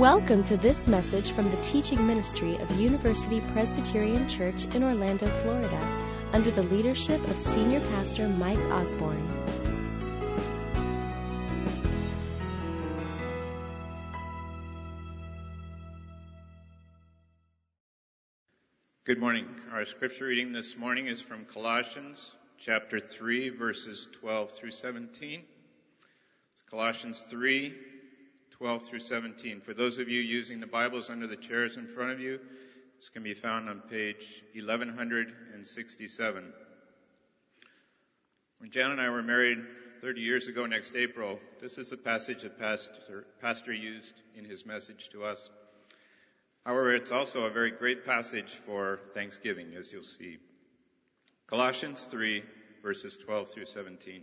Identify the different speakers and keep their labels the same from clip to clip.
Speaker 1: Welcome to this message from the teaching ministry of University Presbyterian Church in Orlando, Florida, under the leadership of Senior Pastor Mike Osborne.
Speaker 2: Good morning. Our scripture reading this morning is from Colossians chapter 3, verses 12 through 17. Colossians 3, 12 through 17. For those of you using the Bibles under the chairs in front of you, this can be found on page 1167. When Jan and I were married 30 years ago next April, this is the passage that Pastor, Pastor used in his message to us. However, it's also a very great passage for Thanksgiving, as you'll see. Colossians 3, verses 12 through 17.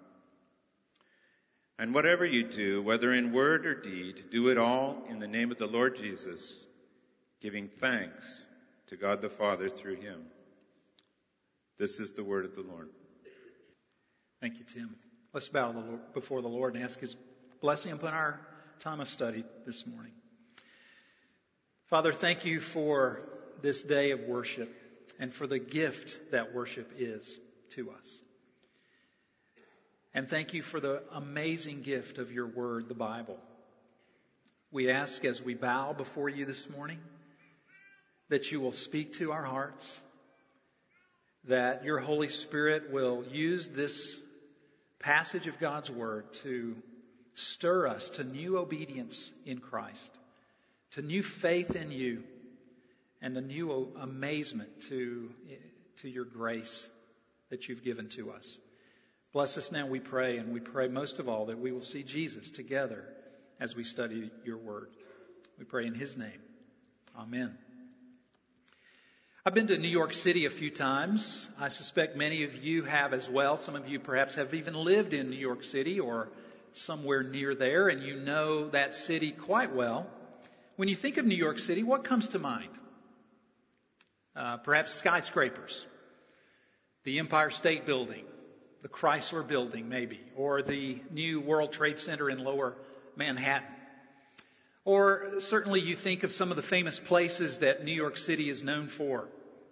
Speaker 2: And whatever you do, whether in word or deed, do it all in the name of the Lord Jesus, giving thanks to God the Father through him. This is the word of the Lord.
Speaker 3: Thank you, Tim. Let's bow before the Lord and ask his blessing upon our time of study this morning. Father, thank you for this day of worship and for the gift that worship is to us. And thank you for the amazing gift of your word, the Bible. We ask as we bow before you this morning that you will speak to our hearts, that your Holy Spirit will use this passage of God's word to stir us to new obedience in Christ, to new faith in you, and a new amazement to, to your grace that you've given to us. Bless us now, we pray, and we pray most of all that we will see Jesus together as we study your word. We pray in his name. Amen. I've been to New York City a few times. I suspect many of you have as well. Some of you perhaps have even lived in New York City or somewhere near there, and you know that city quite well. When you think of New York City, what comes to mind? Uh, perhaps skyscrapers, the Empire State Building, the Chrysler Building, maybe, or the new World Trade Center in lower Manhattan. Or certainly you think of some of the famous places that New York City is known for.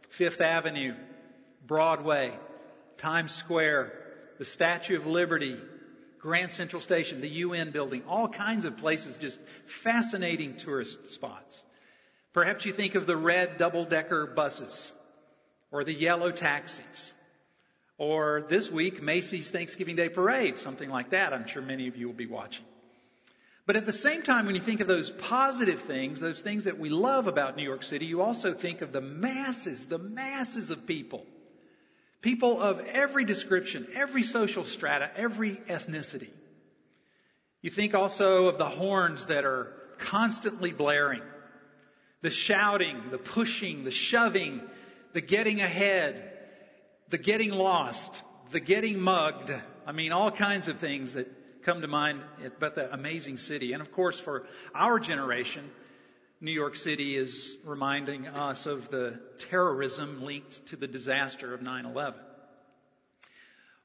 Speaker 3: Fifth Avenue, Broadway, Times Square, the Statue of Liberty, Grand Central Station, the UN building, all kinds of places, just fascinating tourist spots. Perhaps you think of the red double decker buses or the yellow taxis or this week, Macy's Thanksgiving Day Parade, something like that. I'm sure many of you will be watching. But at the same time, when you think of those positive things, those things that we love about New York City, you also think of the masses, the masses of people. People of every description, every social strata, every ethnicity. You think also of the horns that are constantly blaring, the shouting, the pushing, the shoving, the getting ahead, the getting lost, the getting mugged. I mean, all kinds of things that come to mind about the amazing city. And of course, for our generation, New York City is reminding us of the terrorism linked to the disaster of 9 11.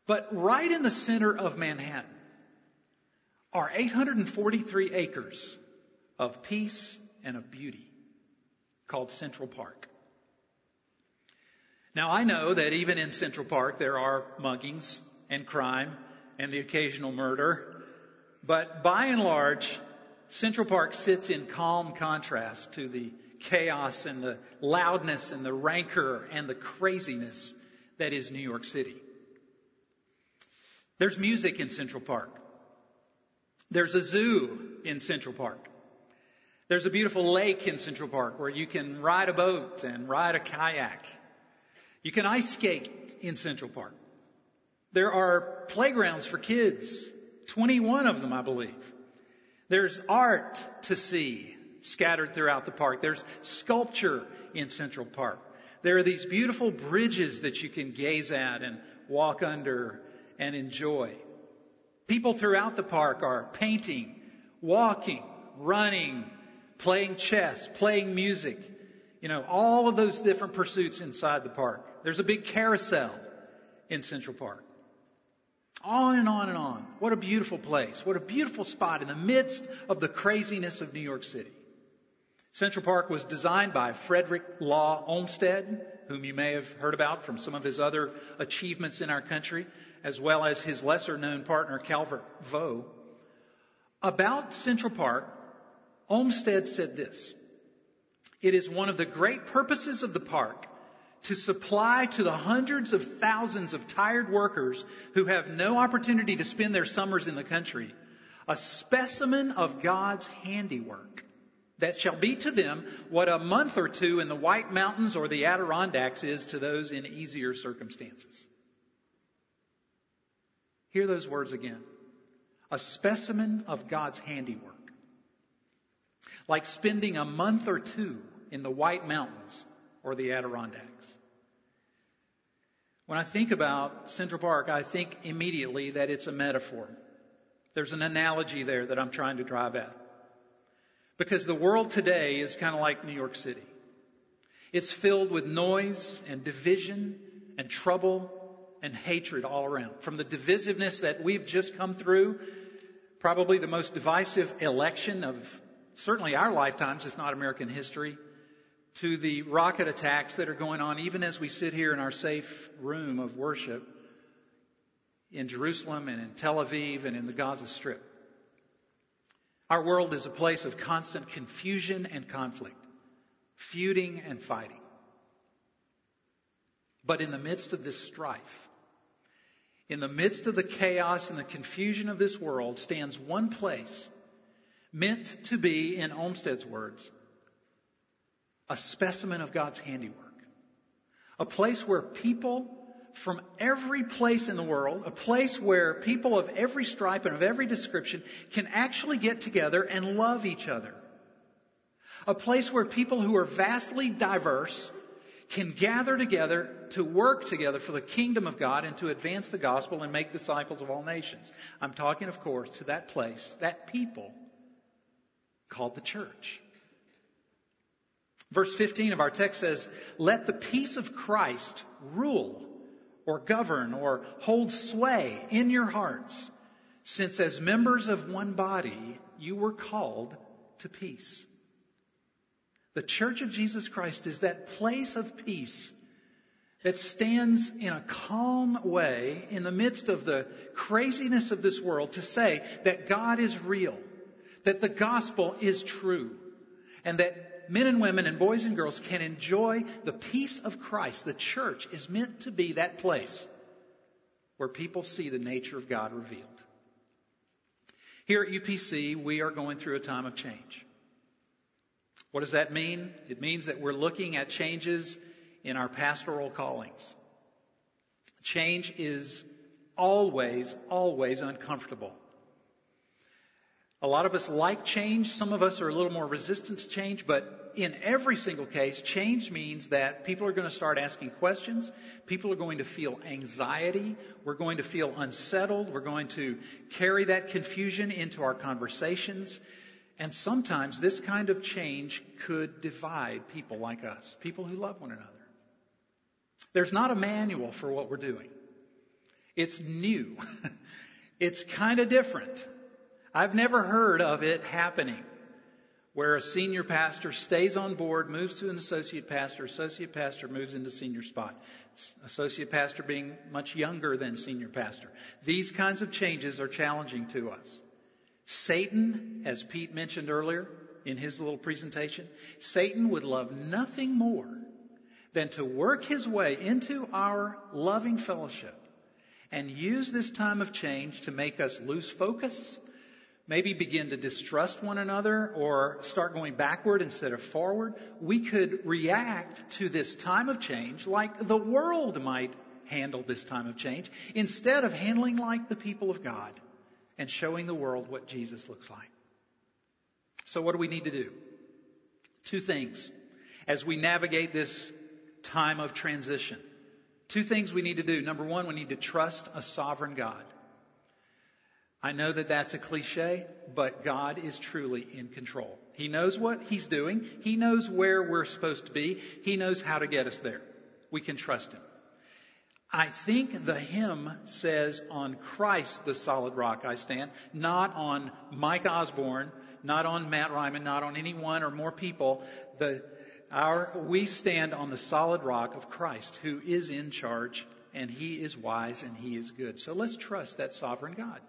Speaker 3: But right in the center of Manhattan are 843 acres of peace and of beauty called Central Park. Now I know that even in Central Park there are muggings and crime and the occasional murder, but by and large, Central Park sits in calm contrast to the chaos and the loudness and the rancor and the craziness that is New York City. There's music in Central Park. There's a zoo in Central Park. There's a beautiful lake in Central Park where you can ride a boat and ride a kayak. You can ice skate in Central Park. There are playgrounds for kids, 21 of them, I believe. There's art to see scattered throughout the park. There's sculpture in Central Park. There are these beautiful bridges that you can gaze at and walk under and enjoy. People throughout the park are painting, walking, running, playing chess, playing music, you know, all of those different pursuits inside the park. There's a big carousel in Central Park. On and on and on. What a beautiful place. What a beautiful spot in the midst of the craziness of New York City. Central Park was designed by Frederick Law Olmsted, whom you may have heard about from some of his other achievements in our country, as well as his lesser known partner, Calvert Vaux. About Central Park, Olmsted said this It is one of the great purposes of the park to supply to the hundreds of thousands of tired workers who have no opportunity to spend their summers in the country a specimen of God's handiwork that shall be to them what a month or two in the White Mountains or the Adirondacks is to those in easier circumstances. Hear those words again. A specimen of God's handiwork. Like spending a month or two in the White Mountains or the Adirondacks. When I think about Central Park, I think immediately that it's a metaphor. There's an analogy there that I'm trying to drive at. Because the world today is kind of like New York City. It's filled with noise and division and trouble and hatred all around. From the divisiveness that we've just come through, probably the most divisive election of certainly our lifetimes, if not American history, to the rocket attacks that are going on even as we sit here in our safe room of worship in Jerusalem and in Tel Aviv and in the Gaza Strip. Our world is a place of constant confusion and conflict, feuding and fighting. But in the midst of this strife, in the midst of the chaos and the confusion of this world, stands one place meant to be, in Olmsted's words, a specimen of God's handiwork. A place where people from every place in the world, a place where people of every stripe and of every description can actually get together and love each other. A place where people who are vastly diverse can gather together to work together for the kingdom of God and to advance the gospel and make disciples of all nations. I'm talking, of course, to that place, that people called the church. Verse 15 of our text says, Let the peace of Christ rule or govern or hold sway in your hearts, since as members of one body you were called to peace. The Church of Jesus Christ is that place of peace that stands in a calm way in the midst of the craziness of this world to say that God is real, that the gospel is true, and that men and women and boys and girls can enjoy the peace of Christ. The church is meant to be that place where people see the nature of God revealed. Here at UPC, we are going through a time of change. What does that mean? It means that we're looking at changes in our pastoral callings. Change is always, always uncomfortable. A lot of us like change. Some of us are a little more resistant to change, but in every single case, change means that people are going to start asking questions. People are going to feel anxiety. We're going to feel unsettled. We're going to carry that confusion into our conversations. And sometimes this kind of change could divide people like us, people who love one another. There's not a manual for what we're doing. It's new. it's kind of different. I've never heard of it happening where a senior pastor stays on board, moves to an associate pastor, associate pastor moves into senior spot. Associate pastor being much younger than senior pastor. These kinds of changes are challenging to us Satan, as Pete mentioned earlier in his little presentation, Satan would love nothing more than to work his way into our loving fellowship and use this time of change to make us lose focus, maybe begin to distrust one another or start going backward instead of forward. We could react to this time of change like the world might handle this time of change instead of handling like the people of God and showing the world what Jesus looks like. So what do we need to do? Two things as we navigate this time of transition. Two things we need to do. Number one, we need to trust a sovereign God. I know that that's a cliche, but God is truly in control. He knows what He's doing. He knows where we're supposed to be. He knows how to get us there. We can trust Him. I think the hymn says, on Christ the solid rock I stand, not on Mike Osborne, not on Matt Ryman, not on any one or more people. The, our, we stand on the solid rock of Christ who is in charge and he is wise and he is good. So let's trust that sovereign God.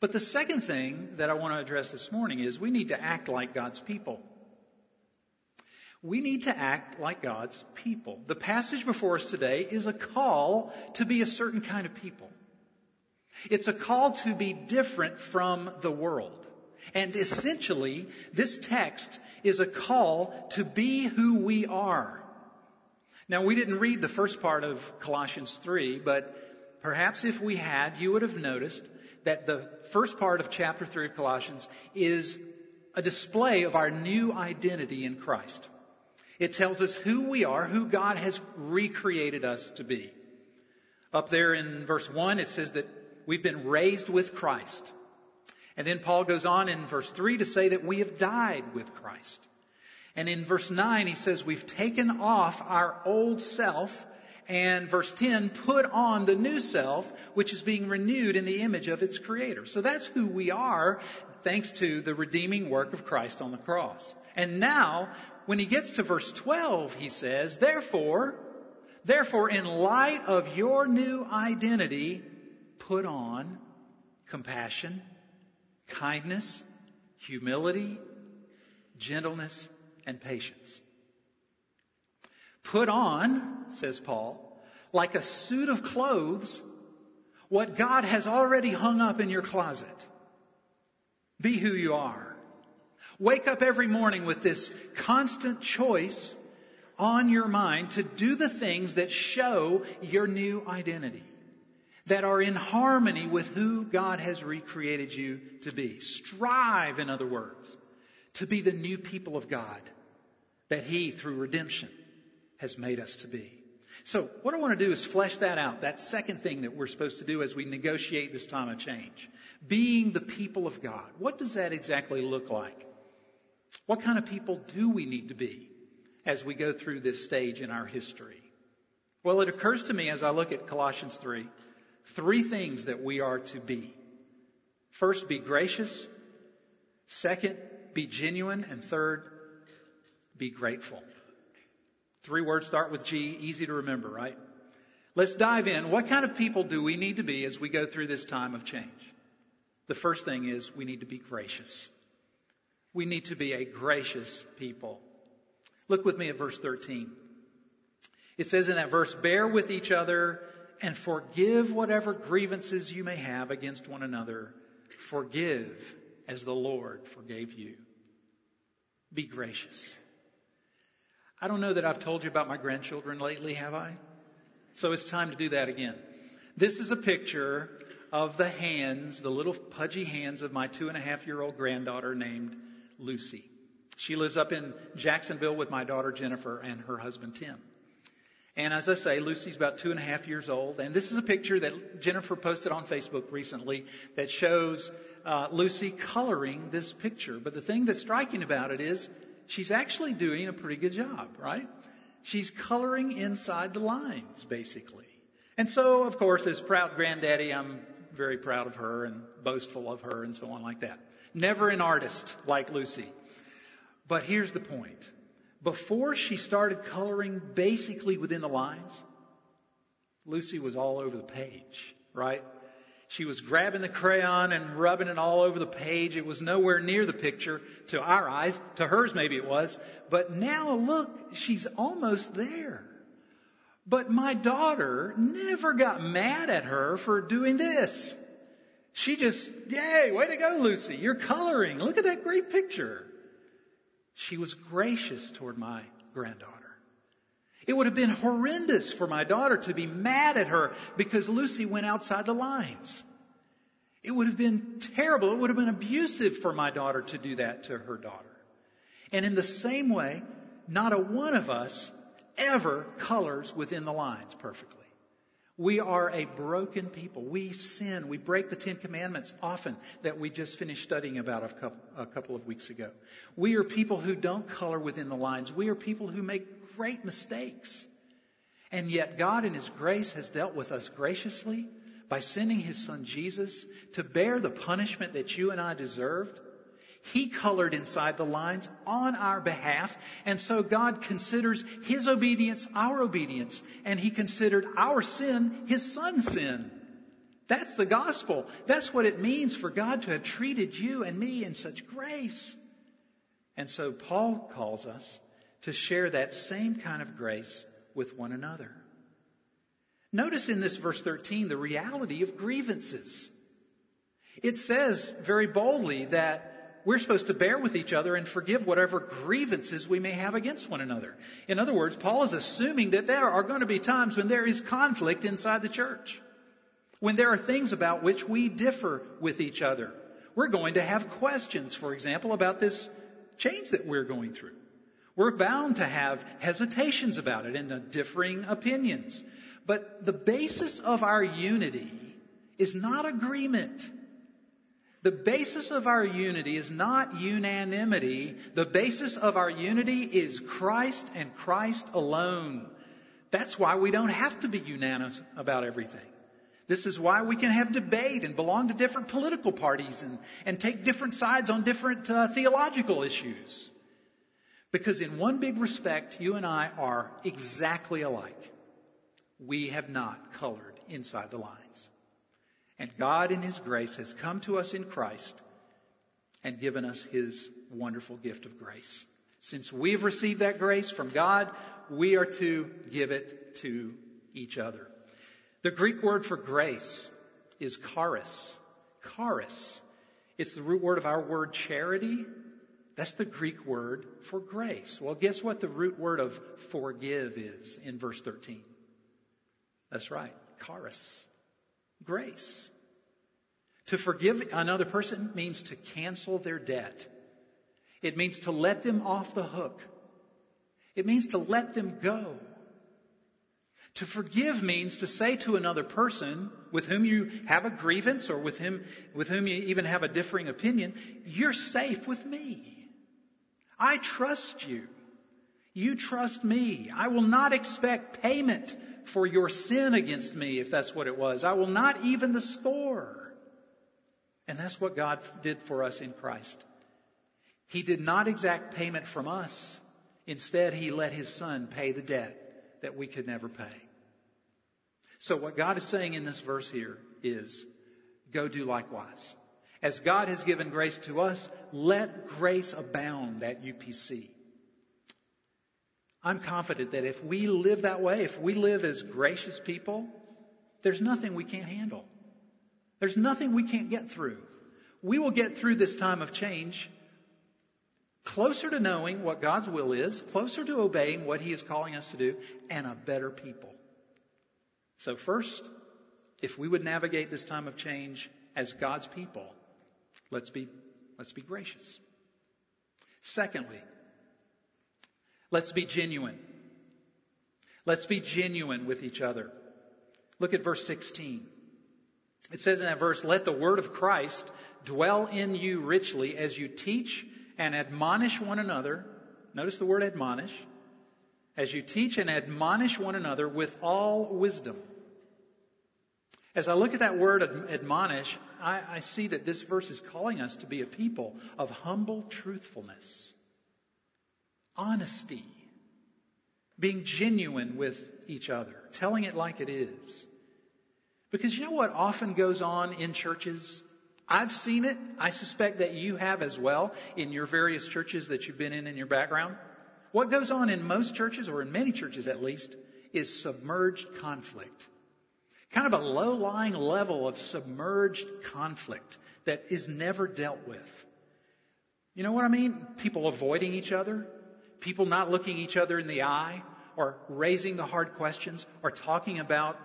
Speaker 3: But the second thing that I want to address this morning is we need to act like God's people. We need to act like God's people. The passage before us today is a call to be a certain kind of people. It's a call to be different from the world. And essentially, this text is a call to be who we are. Now, we didn't read the first part of Colossians 3, but perhaps if we had, you would have noticed that the first part of chapter 3 of Colossians is a display of our new identity in Christ. It tells us who we are, who God has recreated us to be. Up there in verse 1, it says that we've been raised with Christ. And then Paul goes on in verse 3 to say that we have died with Christ. And in verse 9, he says we've taken off our old self. And verse 10, put on the new self, which is being renewed in the image of its creator. So that's who we are, thanks to the redeeming work of Christ on the cross. And now when he gets to verse 12, he says, Therefore, therefore, in light of your new identity, put on compassion, kindness, humility, gentleness, and patience. Put on, says Paul, like a suit of clothes, what God has already hung up in your closet. Be who you are. Wake up every morning with this constant choice on your mind to do the things that show your new identity, that are in harmony with who God has recreated you to be. Strive, in other words, to be the new people of God that He, through redemption, has made us to be. So, what I want to do is flesh that out, that second thing that we're supposed to do as we negotiate this time of change. Being the people of God. What does that exactly look like? What kind of people do we need to be as we go through this stage in our history? Well, it occurs to me as I look at Colossians 3, three things that we are to be. First, be gracious. Second, be genuine. And third, be grateful. Three words start with G, easy to remember, right? Let's dive in. What kind of people do we need to be as we go through this time of change? The first thing is we need to be gracious. We need to be a gracious people. Look with me at verse 13. It says in that verse, bear with each other and forgive whatever grievances you may have against one another. Forgive as the Lord forgave you. Be gracious. I don't know that I've told you about my grandchildren lately, have I? So it's time to do that again. This is a picture of the hands, the little pudgy hands of my two and a half year old granddaughter named Lucy. She lives up in Jacksonville with my daughter Jennifer and her husband Tim. And as I say, Lucy's about two and a half years old. And this is a picture that Jennifer posted on Facebook recently that shows uh, Lucy coloring this picture. But the thing that's striking about it is she's actually doing a pretty good job, right? She's coloring inside the lines, basically. And so, of course, as proud granddaddy, I'm very proud of her and boastful of her and so on like that. Never an artist like Lucy. But here's the point. Before she started coloring basically within the lines, Lucy was all over the page, right? She was grabbing the crayon and rubbing it all over the page. It was nowhere near the picture to our eyes. To hers, maybe it was. But now look, she's almost there. But my daughter never got mad at her for doing this. She just, yay, way to go, Lucy. You're coloring. Look at that great picture. She was gracious toward my granddaughter. It would have been horrendous for my daughter to be mad at her because Lucy went outside the lines. It would have been terrible. It would have been abusive for my daughter to do that to her daughter. And in the same way, not a one of us ever colors within the lines perfectly. We are a broken people. We sin. We break the Ten Commandments often that we just finished studying about a couple, a couple of weeks ago. We are people who don't color within the lines. We are people who make great mistakes. And yet God in His grace has dealt with us graciously by sending His Son Jesus to bear the punishment that you and I deserved. He colored inside the lines on our behalf. And so God considers His obedience our obedience. And He considered our sin His Son's sin. That's the gospel. That's what it means for God to have treated you and me in such grace. And so Paul calls us to share that same kind of grace with one another. Notice in this verse 13 the reality of grievances. It says very boldly that we're supposed to bear with each other and forgive whatever grievances we may have against one another. In other words, Paul is assuming that there are going to be times when there is conflict inside the church. When there are things about which we differ with each other. We're going to have questions, for example, about this change that we're going through. We're bound to have hesitations about it and differing opinions. But the basis of our unity is not agreement. The basis of our unity is not unanimity. The basis of our unity is Christ and Christ alone. That's why we don't have to be unanimous about everything. This is why we can have debate and belong to different political parties and, and take different sides on different uh, theological issues. Because in one big respect, you and I are exactly alike. We have not colored inside the lines. And God in His grace has come to us in Christ and given us His wonderful gift of grace. Since we've received that grace from God, we are to give it to each other. The Greek word for grace is charis. Charis. It's the root word of our word charity that's the Greek word for grace. Well, guess what the root word of forgive is in verse 13? That's right, charis, grace. To forgive another person means to cancel their debt. It means to let them off the hook. It means to let them go. To forgive means to say to another person with whom you have a grievance or with him, with whom you even have a differing opinion, you're safe with me. I trust you. You trust me. I will not expect payment for your sin against me, if that's what it was. I will not even the score. And that's what God did for us in Christ. He did not exact payment from us. Instead, He let His Son pay the debt that we could never pay. So what God is saying in this verse here is, go do likewise. As God has given grace to us, let grace abound at UPC. I'm confident that if we live that way, if we live as gracious people, there's nothing we can't handle. There's nothing we can't get through. We will get through this time of change closer to knowing what God's will is, closer to obeying what He is calling us to do, and a better people. So, first, if we would navigate this time of change as God's people, Let's be, let's be gracious. Secondly, let's be genuine. Let's be genuine with each other. Look at verse 16. It says in that verse, let the word of Christ dwell in you richly as you teach and admonish one another. Notice the word admonish. As you teach and admonish one another with all wisdom. As I look at that word admonish, I, I see that this verse is calling us to be a people of humble truthfulness, honesty, being genuine with each other, telling it like it is. Because you know what often goes on in churches? I've seen it. I suspect that you have as well in your various churches that you've been in in your background. What goes on in most churches, or in many churches at least, is submerged conflict. Kind of a low lying level of submerged conflict that is never dealt with. You know what I mean? People avoiding each other, people not looking each other in the eye, or raising the hard questions, or talking about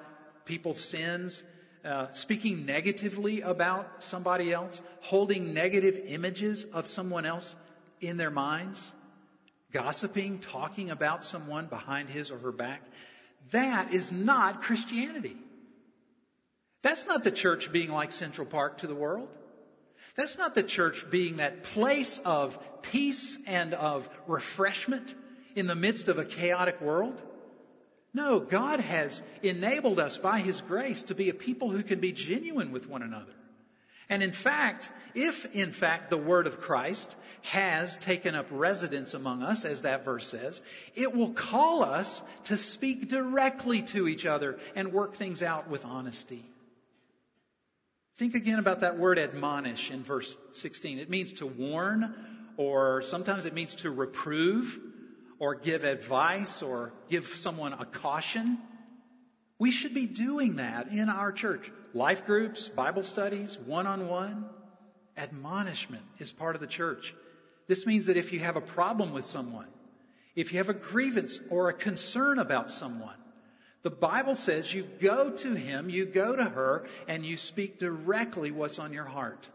Speaker 3: people's sins, uh, speaking negatively about somebody else, holding negative images of someone else in their minds, gossiping, talking about someone behind his or her back. That is not Christianity. That's not the church being like Central Park to the world. That's not the church being that place of peace and of refreshment in the midst of a chaotic world. No, God has enabled us by His grace to be a people who can be genuine with one another. And in fact, if in fact the word of Christ has taken up residence among us, as that verse says, it will call us to speak directly to each other and work things out with honesty. Think again about that word admonish in verse 16. It means to warn, or sometimes it means to reprove, or give advice, or give someone a caution. We should be doing that in our church. Life groups, Bible studies, one on one. Admonishment is part of the church. This means that if you have a problem with someone, if you have a grievance or a concern about someone, the Bible says you go to him, you go to her, and you speak directly what's on your heart.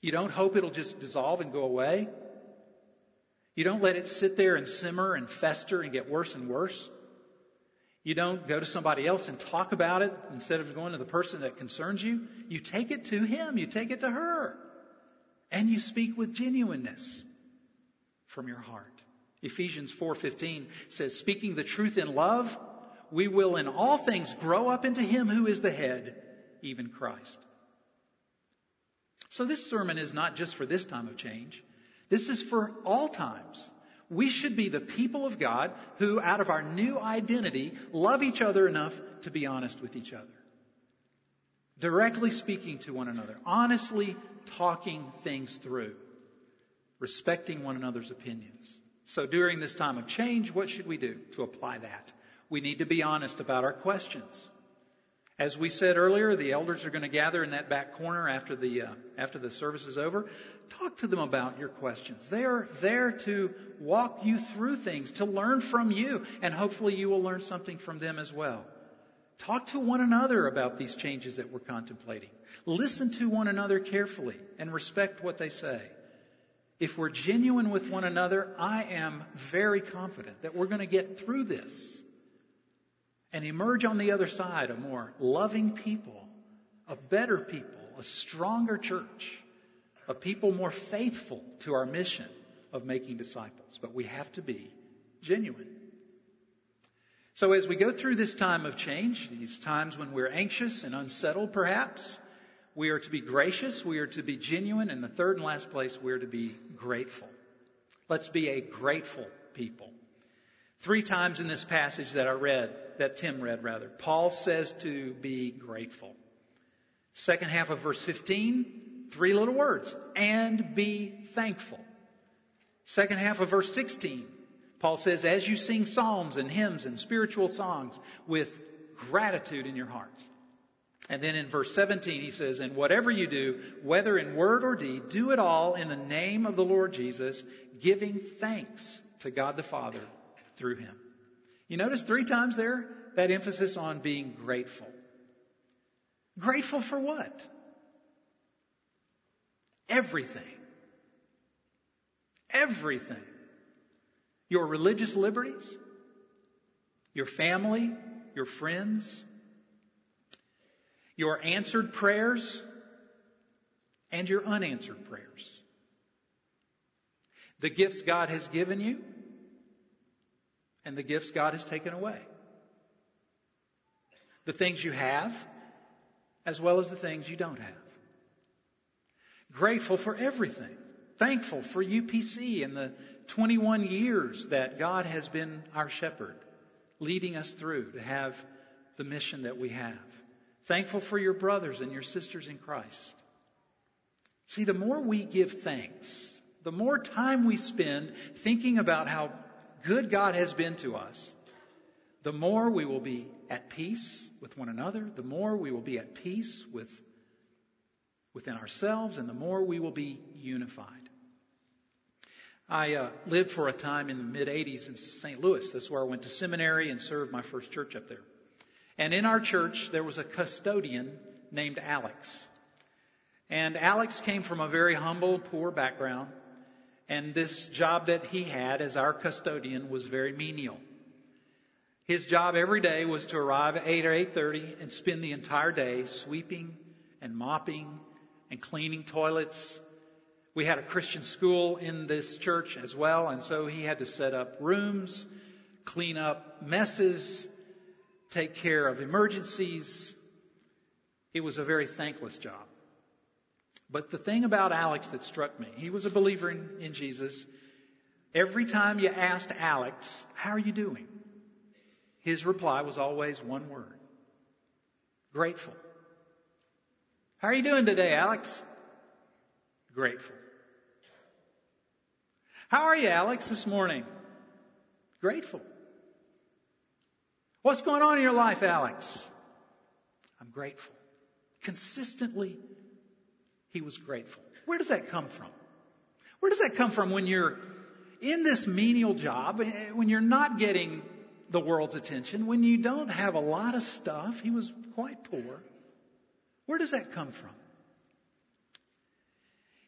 Speaker 3: You don't hope it'll just dissolve and go away. You don't let it sit there and simmer and fester and get worse and worse. You don't go to somebody else and talk about it instead of going to the person that concerns you. You take it to him, you take it to her, and you speak with genuineness from your heart. Ephesians 4:15 says, "Speaking the truth in love, we will in all things grow up into him who is the head, even Christ." So this sermon is not just for this time of change. This is for all times. We should be the people of God who, out of our new identity, love each other enough to be honest with each other. Directly speaking to one another, honestly talking things through, respecting one another's opinions. So during this time of change, what should we do to apply that? We need to be honest about our questions. As we said earlier, the elders are going to gather in that back corner after the uh, after the service is over. Talk to them about your questions. They are there to walk you through things, to learn from you, and hopefully you will learn something from them as well. Talk to one another about these changes that we're contemplating. Listen to one another carefully and respect what they say. If we're genuine with one another, I am very confident that we're going to get through this and emerge on the other side a more loving people, a better people, a stronger church, a people more faithful to our mission of making disciples. But we have to be genuine. So as we go through this time of change, these times when we're anxious and unsettled perhaps, we are to be gracious. We are to be genuine. And the third and last place, we are to be grateful. Let's be a grateful people. Three times in this passage that I read, that Tim read rather, Paul says to be grateful. Second half of verse 15, three little words, and be thankful. Second half of verse 16, Paul says, as you sing psalms and hymns and spiritual songs with gratitude in your hearts. And then in verse 17, he says, And whatever you do, whether in word or deed, do it all in the name of the Lord Jesus, giving thanks to God the Father through him. You notice three times there that emphasis on being grateful. Grateful for what? Everything. Everything. Your religious liberties, your family, your friends, your answered prayers and your unanswered prayers. The gifts God has given you and the gifts God has taken away. The things you have as well as the things you don't have. Grateful for everything. Thankful for UPC and the 21 years that God has been our shepherd, leading us through to have the mission that we have. Thankful for your brothers and your sisters in Christ. See, the more we give thanks, the more time we spend thinking about how good God has been to us, the more we will be at peace with one another, the more we will be at peace with, within ourselves, and the more we will be unified. I uh, lived for a time in the mid 80s in St. Louis. That's where I went to seminary and served my first church up there. And in our church, there was a custodian named Alex. And Alex came from a very humble, poor background. And this job that he had as our custodian was very menial. His job every day was to arrive at 8 or 8.30 and spend the entire day sweeping and mopping and cleaning toilets. We had a Christian school in this church as well, and so he had to set up rooms, clean up messes, take care of emergencies. It was a very thankless job. But the thing about Alex that struck me, he was a believer in, in Jesus. Every time you asked Alex, How are you doing? His reply was always one word grateful. How are you doing today, Alex? Grateful. How are you, Alex, this morning? Grateful. What's going on in your life, Alex? I'm grateful. Consistently he was grateful. Where does that come from? Where does that come from when you're in this menial job, eh, when you're not getting the world's attention, when you don't have a lot of stuff? He was quite poor. Where does that come from?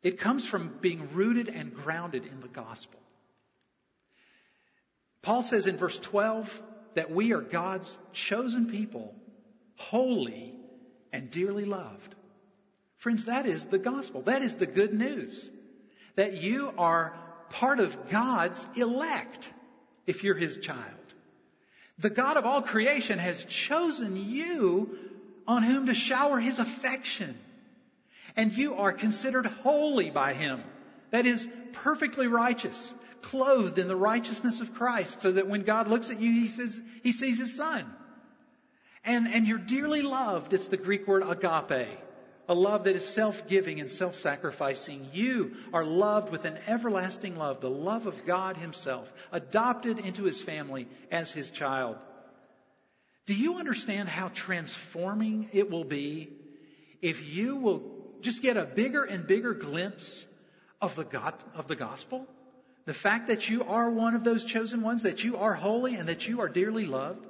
Speaker 3: It comes from being rooted and grounded in the gospel. Paul says in verse 12 that we are God's chosen people, holy and dearly loved. Friends, that is the gospel. That is the good news. That you are part of God's elect if you're his child. The God of all creation has chosen you on whom to shower his affection. And you are considered holy by him. That is perfectly righteous, clothed in the righteousness of Christ, so that when God looks at you, he says, he sees his son. And, and you're dearly loved. It's the Greek word agape a love that is self-giving and self-sacrificing. You are loved with an everlasting love, the love of God himself, adopted into his family as his child. Do you understand how transforming it will be if you will just get a bigger and bigger glimpse of the God, of the gospel? The fact that you are one of those chosen ones, that you are holy and that you are dearly loved?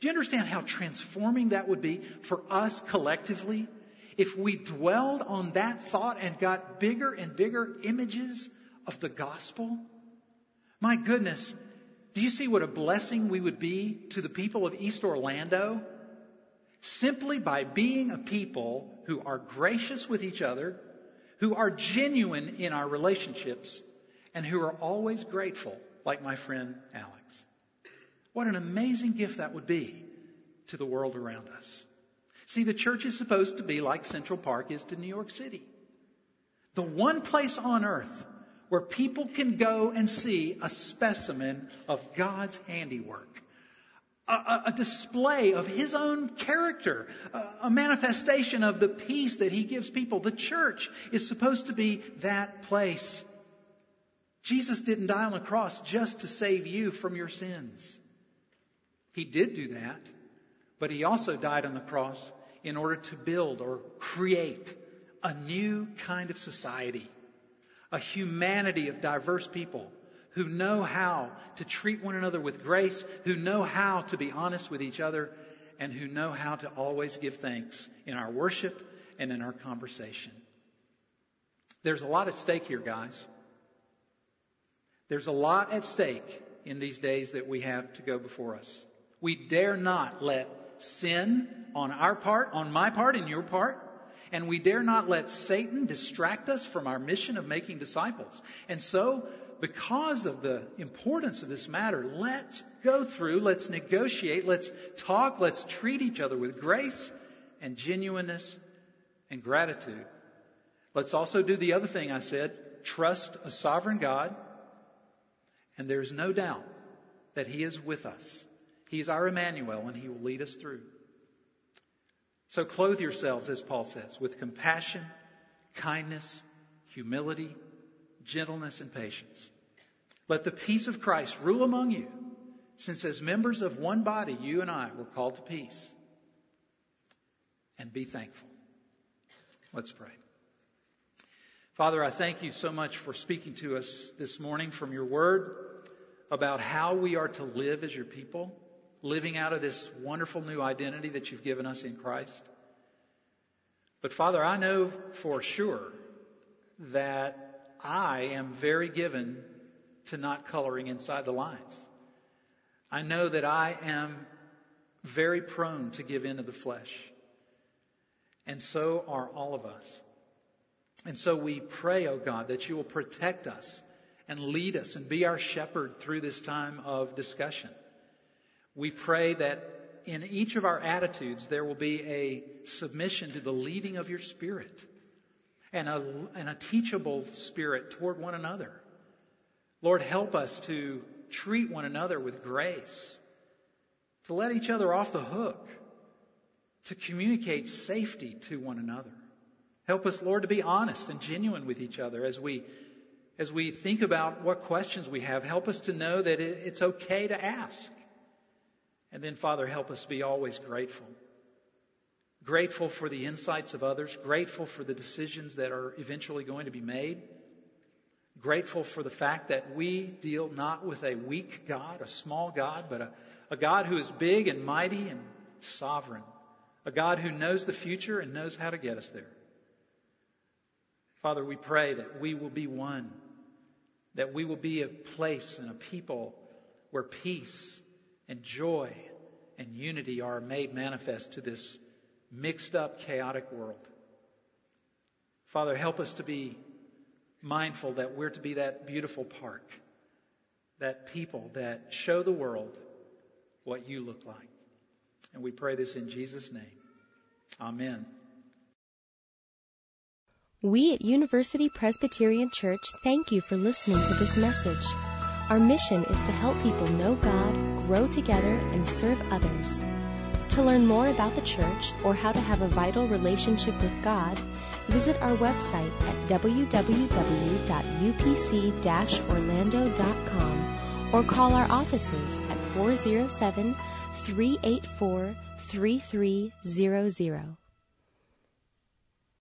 Speaker 3: Do you understand how transforming that would be for us collectively if we dwelled on that thought and got bigger and bigger images of the gospel, my goodness, do you see what a blessing we would be to the people of East Orlando? Simply by being a people who are gracious with each other, who are genuine in our relationships, and who are always grateful, like my friend Alex. What an amazing gift that would be to the world around us. See, the church is supposed to be like Central Park is to New York City. The one place on earth where people can go and see a specimen of God's handiwork. A, a, display of his own character, a, a manifestation of the peace that he gives people. The church is supposed to be that place. Jesus didn't die on the cross just to save you from your sins. He did do that, but he also died on the cross in order to build or create a new kind of society, a humanity of diverse people who know how to treat one another with grace, who know how to be honest with each other, and who know how to always give thanks in our worship and in our conversation. There's a lot at stake here, guys. There's a lot at stake in these days that we have to go before us. We dare not let sin on our part, on my part, and your part. And we dare not let Satan distract us from our mission of making disciples. And so, because of the importance of this matter, let's go through, let's negotiate, let's talk, let's treat each other with grace and genuineness and gratitude. Let's also do the other thing I said trust a sovereign God, and there's no doubt that He is with us. He is our Emmanuel, and He will lead us through. So clothe yourselves, as Paul says, with compassion, kindness, humility, gentleness, and patience. Let the peace of Christ rule among you, since as members of one body, you and I were called to peace. And be thankful. Let's pray. Father, I thank you so much for speaking to us this morning from your word about how we are to live as your people, living out of this wonderful new identity that you've given us in Christ. But Father, I know for sure that I am very given to not coloring inside the lines. I know that I am very prone to give in to the flesh. And so are all of us. And so we pray, oh God, that you will protect us and lead us and be our shepherd through this time of discussion. We pray that in each of our attitudes there will be a submission to the leading of your spirit and a, and a teachable spirit toward one another. Lord, help us to treat one another with grace, to let each other off the hook, to communicate safety to one another. Help us, Lord, to be honest and genuine with each other as we as we think about what questions we have. Help us to know that it's okay to ask. And then, Father, help us be always grateful. Grateful for the insights of others, grateful for the decisions that are eventually going to be made, grateful for the fact that we deal not with a weak God, a small God, but a, a God who is big and mighty and sovereign, a God who knows the future and knows how to get us there. Father, we pray that we will be one, that we will be a place and a people where peace and joy and unity are made manifest to this mixed up, chaotic world. Father, help us to be mindful that we're to be that beautiful park, that people that show the world what you look like. And we pray this in Jesus' name. Amen.
Speaker 1: We at University Presbyterian Church thank you for listening to this message. Our mission is to help people know God, grow together, and serve others. To learn more about the church or how to have a vital relationship with God, visit our website at www.upc-orlando.com or call our offices at 407 384 3300.